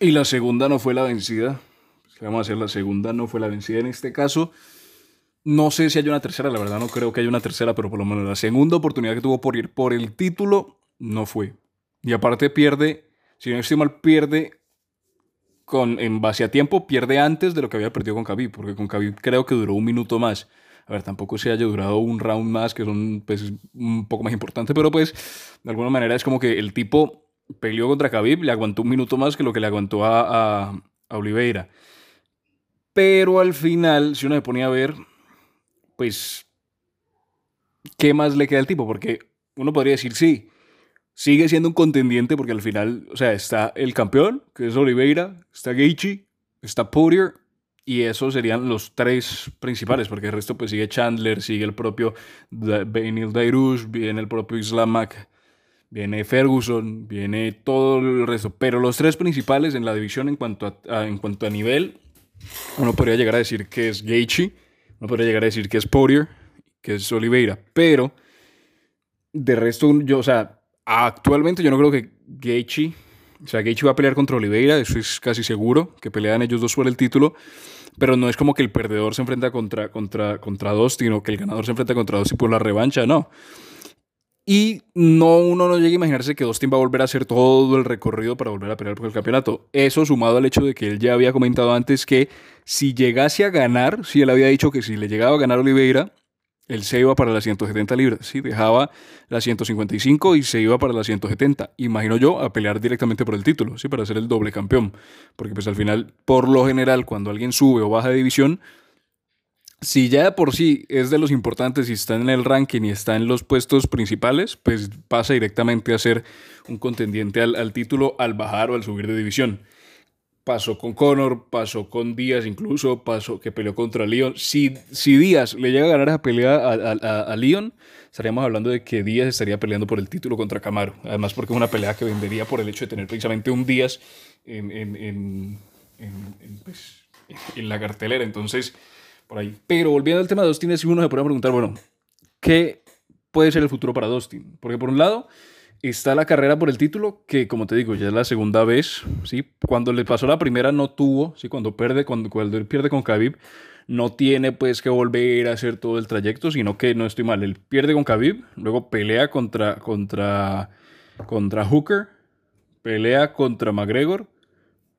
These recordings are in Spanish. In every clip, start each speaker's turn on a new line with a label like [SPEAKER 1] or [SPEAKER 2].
[SPEAKER 1] Y la segunda no fue la vencida. Vamos a hacer la segunda, no fue la vencida en este caso. No sé si hay una tercera, la verdad no creo que haya una tercera, pero por lo menos la segunda oportunidad que tuvo por ir por el título no fue. Y aparte pierde, si no estoy mal, pierde con, en base a tiempo, pierde antes de lo que había perdido con Khabib, porque con Khabib creo que duró un minuto más. A ver, tampoco se haya durado un round más, que son pues, un poco más importante, pero pues de alguna manera es como que el tipo peleó contra Khabib, le aguantó un minuto más que lo que le aguantó a, a, Oliveira. Pero al final, si uno se ponía a ver, pues, ¿qué más le queda al tipo? Porque uno podría decir, sí, sigue siendo un contendiente porque al final, o sea, está el campeón, que es Oliveira, está Gaethje, está Poirier, y esos serían los tres principales, porque el resto pues sigue Chandler, sigue el propio Benil Dairush, viene el propio Islamak, viene Ferguson, viene todo el resto. Pero los tres principales en la división en cuanto a, en cuanto a nivel, uno podría llegar a decir que es Gaethje, uno podría llegar a decir que es Poirier, que es Oliveira, pero de resto, yo, o sea, actualmente yo no creo que Gaethje, o sea, Gaethje va a pelear contra Oliveira, eso es casi seguro, que pelean ellos dos por el título, pero no es como que el perdedor se enfrenta contra, contra, contra Dustin o que el ganador se enfrenta contra Dustin por la revancha, no. Y no, uno no llega a imaginarse que Dustin va a volver a hacer todo el recorrido para volver a pelear por el campeonato. Eso sumado al hecho de que él ya había comentado antes que si llegase a ganar, si él había dicho que si le llegaba a ganar Oliveira, él se iba para las 170 libras, sí, dejaba las 155 y se iba para las 170. Imagino yo a pelear directamente por el título, sí, para ser el doble campeón. Porque pues al final, por lo general, cuando alguien sube o baja de división, si ya de por sí es de los importantes y está en el ranking y está en los puestos principales, pues pasa directamente a ser un contendiente al, título al bajar o al subir de división. Pasó con Conor, pasó con Díaz incluso, pasó que peleó contra Leon. Si, si Díaz le llega a ganar esa pelea a, a, a, Leon, estaríamos hablando de que Díaz estaría peleando por el título contra Camaro. Además porque es una pelea que vendería por el hecho de tener precisamente un Díaz en, en, en, en pues, la cartelera. Entonces, por ahí. Pero volviendo al tema de Dustin, es uno se puede preguntar, bueno, ¿qué puede ser el futuro para Dustin? Porque por un lado está la carrera por el título, que como te digo, ya es la segunda vez, ¿sí? Cuando le pasó la primera no tuvo, ¿sí? Cuando pierde, cuando, cuando pierde con Khabib, no tiene pues que volver a hacer todo el trayecto, sino que no estoy mal, él pierde con Khabib, luego pelea contra, contra, contra Hooker, pelea contra McGregor,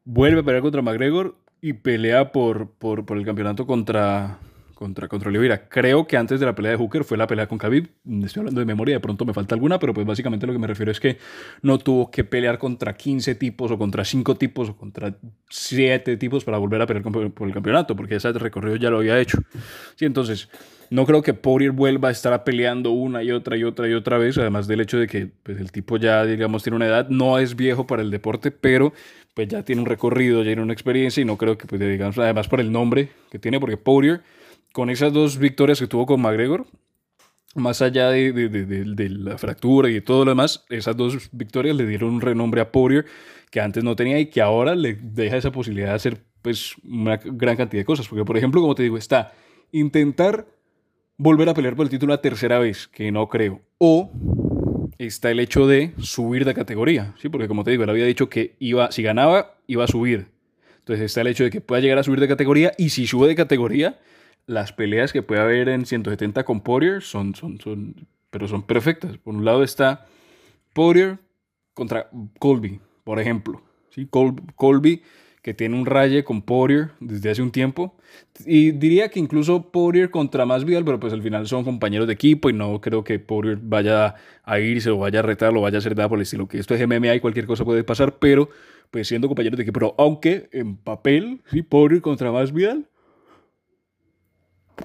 [SPEAKER 1] vuelve a pelear contra McGregor y pelea por, por, por el campeonato contra, contra, contra Oliveira. Creo que antes de la pelea de Hooker fue la pelea con Khabib. Estoy hablando de memoria, de pronto me falta alguna, pero pues básicamente lo que me refiero es que no tuvo que pelear contra 15 tipos o contra 5 tipos o contra 7 tipos para volver a pelear por el campeonato, porque ese recorrido ya lo había hecho. Sí, entonces, no creo que Poirier vuelva a estar peleando una y otra y otra y otra vez, además del hecho de que pues, el tipo ya, digamos, tiene una edad, no es viejo para el deporte, pero pues ya tiene un recorrido, ya tiene una experiencia y no creo que, pues, digamos, además por el nombre que tiene, porque Poirier con esas dos victorias que tuvo con McGregor, más allá de, la fractura y todo lo demás, esas dos victorias le dieron un renombre a Poirier que antes no tenía y que ahora le deja esa posibilidad de hacer pues una gran cantidad de cosas. Porque, por ejemplo, como te digo, está intentar volver a pelear por el título la tercera vez, que no creo. O está el hecho de subir de categoría, ¿sí? Porque como te digo, él había dicho que iba, si ganaba, iba a subir. Entonces está el hecho de que pueda llegar a subir de categoría y si sube de categoría, las peleas que puede haber en 170 con Poirier son, son, son, pero son perfectas. Por un lado está Poirier contra Colby, por ejemplo. ¿sí? Col Colby que tiene un raye con Poirier desde hace un tiempo. Y diría que incluso Poirier contra Masvidal, pero pues al final son compañeros de equipo y no creo que Poirier vaya a irse o vaya a retar o vaya a hacer nada por el estilo. Que esto es MMA y cualquier cosa puede pasar, pero pues siendo compañeros de equipo. Pero aunque en papel, sí, Poirier contra Masvidal,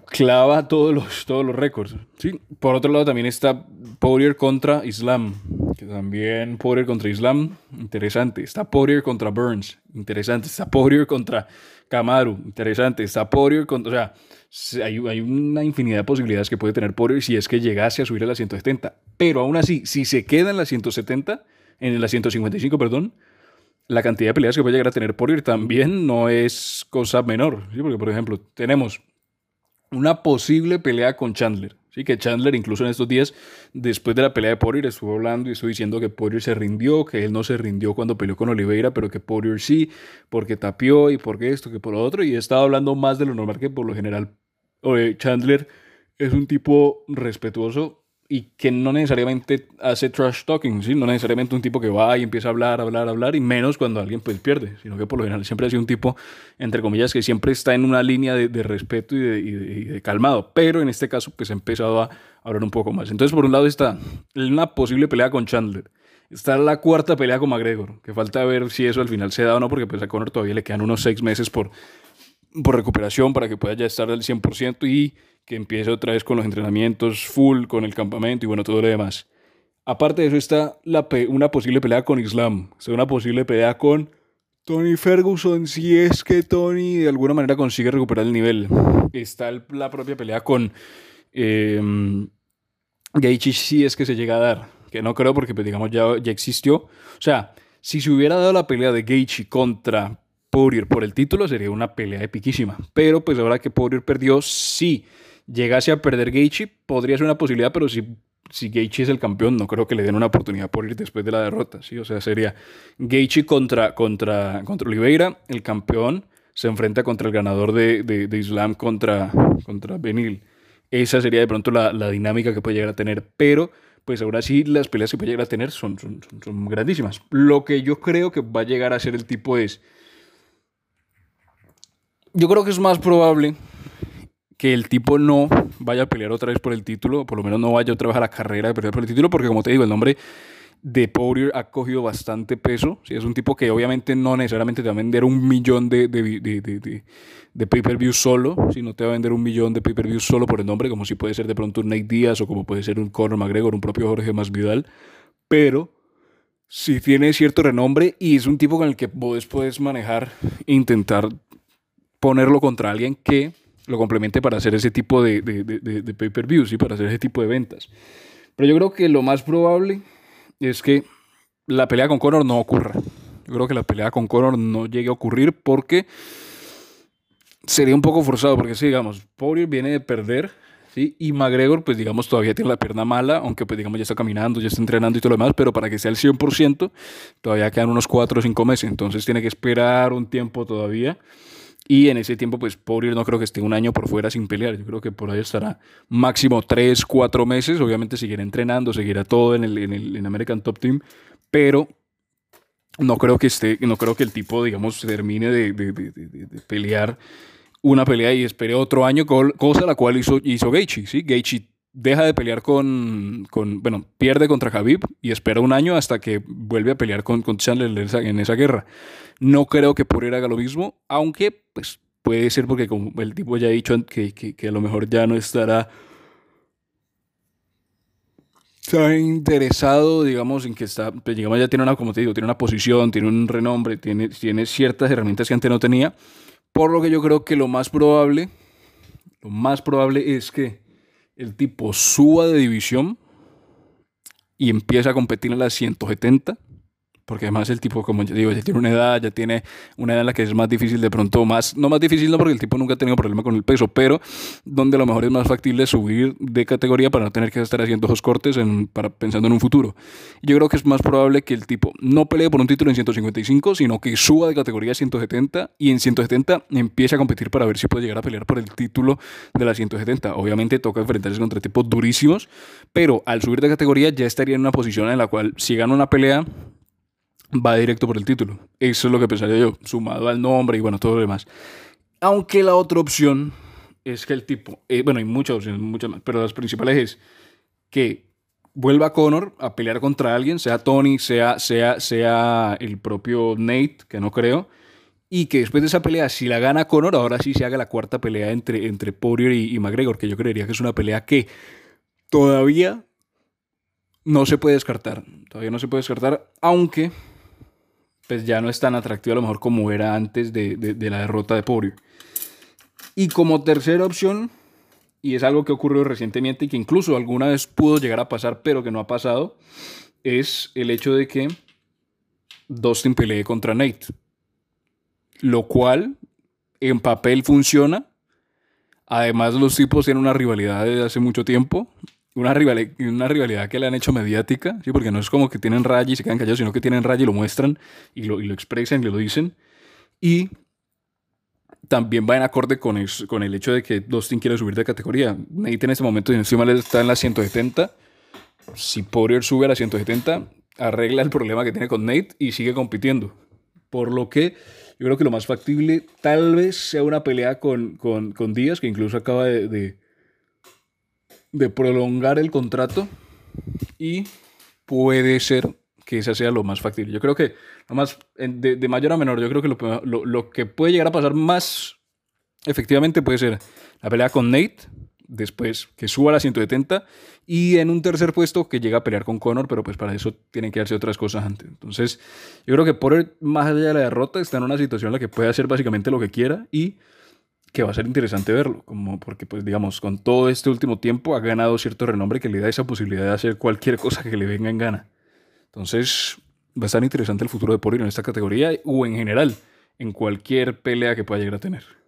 [SPEAKER 1] clava todos los, todos los récords. ¿sí? Por otro lado también está Poirier contra Islam, que también Poirier contra Islam, interesante. Está Poirier contra Burns, interesante. Está Poirier contra Kamaru, interesante. Está Poirier contra... O sea, hay, una infinidad de posibilidades que puede tener Poirier si es que llegase a subir a la 170. Pero aún así, si se queda en la 170, en la 155, perdón, la cantidad de peleas que puede llegar a tener Poirier también no es cosa menor. ¿sí? Porque, por ejemplo, tenemos una posible pelea con Chandler. Sí, que Chandler incluso en estos días, después de la pelea de Poirier, estuvo hablando y estuvo diciendo que Poirier se rindió, que él no se rindió cuando peleó con Oliveira, pero que Poirier sí, porque tapió y porque esto, que por lo otro, y estaba hablando más de lo normal que por lo general. Chandler es un tipo respetuoso y que no necesariamente hace trash talking, ¿sí? no necesariamente un tipo que va y empieza a hablar, hablar, hablar, y menos cuando alguien pues pierde, sino que por lo general siempre ha sido un tipo, entre comillas, que siempre está en una línea de, de respeto y de, y, de, calmado, pero en este caso pues ha empezado a hablar un poco más. Entonces por un lado está una posible pelea con Chandler, está la cuarta pelea con McGregor, que falta ver si eso al final se da o no, porque pues a Conor todavía le quedan unos seis meses por, por recuperación para que pueda ya estar al 100% y que empiece otra vez con los entrenamientos full, con el campamento y bueno, todo lo demás. Aparte de eso está la una posible pelea con Islam, o una posible pelea con Tony Ferguson, si es que Tony de alguna manera consigue recuperar el nivel. Está la propia pelea con eh, Gaethje, si es que se llega a dar, que no creo porque pues, digamos ya, ya existió. O sea, si se hubiera dado la pelea de Gaethje contra Poirier por el título, sería una pelea epiquísima. Pero pues ahora que Poirier perdió, sí llegase a perder Gaethje, podría ser una posibilidad, pero si, si es el campeón, no creo que le den una oportunidad por ir después de la derrota, ¿sí? O sea, sería Gaethje contra, contra, contra Oliveira, el campeón se enfrenta contra el ganador de, de, Islam contra, contra Benil. Esa sería de pronto la, la, dinámica que puede llegar a tener, pero pues ahora sí las peleas que puede llegar a tener son, son, son grandísimas. Lo que yo creo que va a llegar a ser el tipo es... Yo creo que es más probable que el tipo no vaya a pelear otra vez por el título, por lo menos no vaya otra vez a la carrera de pelear por el título, porque como te digo, el nombre de Poirier ha cogido bastante peso. ¿sí? Es un tipo que obviamente no necesariamente te va a vender un millón de, de, de, de pay-per-view solo, sino te va a vender un millón de pay-per-view solo por el nombre, como si puede ser de pronto un Nate Diaz o como puede ser un Conor McGregor, un propio Jorge Masvidal. Pero si tiene cierto renombre y es un tipo con el que vos puedes manejar intentar ponerlo contra alguien que lo complemente para hacer ese tipo de, de, de, pay-per-views y para hacer ese tipo de ventas. Pero yo creo que lo más probable es que la pelea con Conor no ocurra. Yo creo que la pelea con Conor no llegue a ocurrir porque sería un poco forzado, porque si digamos, Poirier viene de perder, ¿sí? Y McGregor, pues digamos, todavía tiene la pierna mala, aunque pues digamos ya está caminando, ya está entrenando y todo lo demás, pero para que sea el 100%, todavía quedan unos 4 o 5 meses, entonces tiene que esperar un tiempo todavía. Y en ese tiempo, pues Poirier no creo que esté un año por fuera sin pelear. Yo creo que por ahí estará máximo tres, cuatro meses. Obviamente seguirá entrenando, seguirá todo en el, en el American Top Team. Pero no creo que esté, no creo que el tipo, digamos, termine de, de, de, de pelear una pelea y espere otro año, cosa la cual hizo, hizo Gaethje, ¿sí? Gaethje deja de pelear con, con, bueno, pierde contra Khabib y espera un año hasta que vuelve a pelear con, con Chandler en esa, guerra. No creo que por haga lo mismo, aunque pues puede ser porque como el tipo ya ha dicho que, que, que a lo mejor ya no estará está interesado, digamos, en que está, pues, ya tiene una, como te digo, tiene una posición, tiene un renombre, tiene, tiene ciertas herramientas que antes no tenía, por lo que yo creo que lo más probable, lo más probable es que el tipo suba de división y empieza a competir en las 170 porque además el tipo, como yo digo, ya tiene una edad, ya tiene una edad en la que es más difícil de pronto, más, no más difícil no porque el tipo nunca ha tenido problema con el peso, pero donde a lo mejor es más factible subir de categoría para no tener que estar haciendo esos cortes en, para, pensando en un futuro. Yo creo que es más probable que el tipo no pelee por un título en 155, sino que suba de categoría a 170 y en 170 empiece a competir para ver si puede llegar a pelear por el título de la 170. Obviamente toca enfrentarse contra tipos durísimos, pero al subir de categoría ya estaría en una posición en la cual si gana una pelea va directo por el título. Eso es lo que pensaría yo, sumado al nombre y bueno, todo lo demás. Aunque la otra opción es que el tipo, eh, bueno, hay muchas opciones, muchas más, pero las principales es que vuelva Conor a pelear contra alguien, sea Tony, sea, sea, sea el propio Nate, que no creo, y que después de esa pelea, si la gana Conor, ahora sí se haga la cuarta pelea entre, entre Poirier y, y McGregor, que yo creería que es una pelea que todavía no se puede descartar, todavía no se puede descartar, aunque pues ya no es tan atractivo a lo mejor como era antes de, la derrota de Poirier. Y como tercera opción, y es algo que ocurrió recientemente y que incluso alguna vez pudo llegar a pasar, pero que no ha pasado, es el hecho de que Dustin pelee contra Nate. Lo cual en papel funciona, Además, los tipos tienen una rivalidad desde hace mucho tiempo. Una rivalidad, una rivalidad que le han hecho mediática, ¿sí? porque no es como que tienen raya y se quedan callados, sino que tienen raya y lo muestran y lo, y lo expresan y lo dicen. Y también va en acorde con, con el hecho de que Dustin quiere subir de categoría. Nate en este momento, si mal, está en la 170. Si Poirier sube a la 170, arregla el problema que tiene con Nate y sigue compitiendo. Por lo que yo creo que lo más factible tal vez sea una pelea con, con, con Díaz, que incluso acaba de, de, prolongar el contrato. Y puede ser que esa sea lo más factible. Yo creo que, más, de, de mayor a menor, yo creo que lo, lo, lo, que puede llegar a pasar más efectivamente puede ser la pelea con Nate, después que suba a la 170 y en un tercer puesto que llega a pelear con Conor, pero pues para eso tienen que darse otras cosas antes. Entonces, yo creo que por más allá de la derrota está en una situación en la que puede hacer básicamente lo que quiera y que va a ser interesante verlo, como porque pues digamos, con todo este último tiempo ha ganado cierto renombre que le da esa posibilidad de hacer cualquier cosa que le venga en gana. Entonces, va a estar interesante el futuro de Poirier en esta categoría o en general, en cualquier pelea que pueda llegar a tener.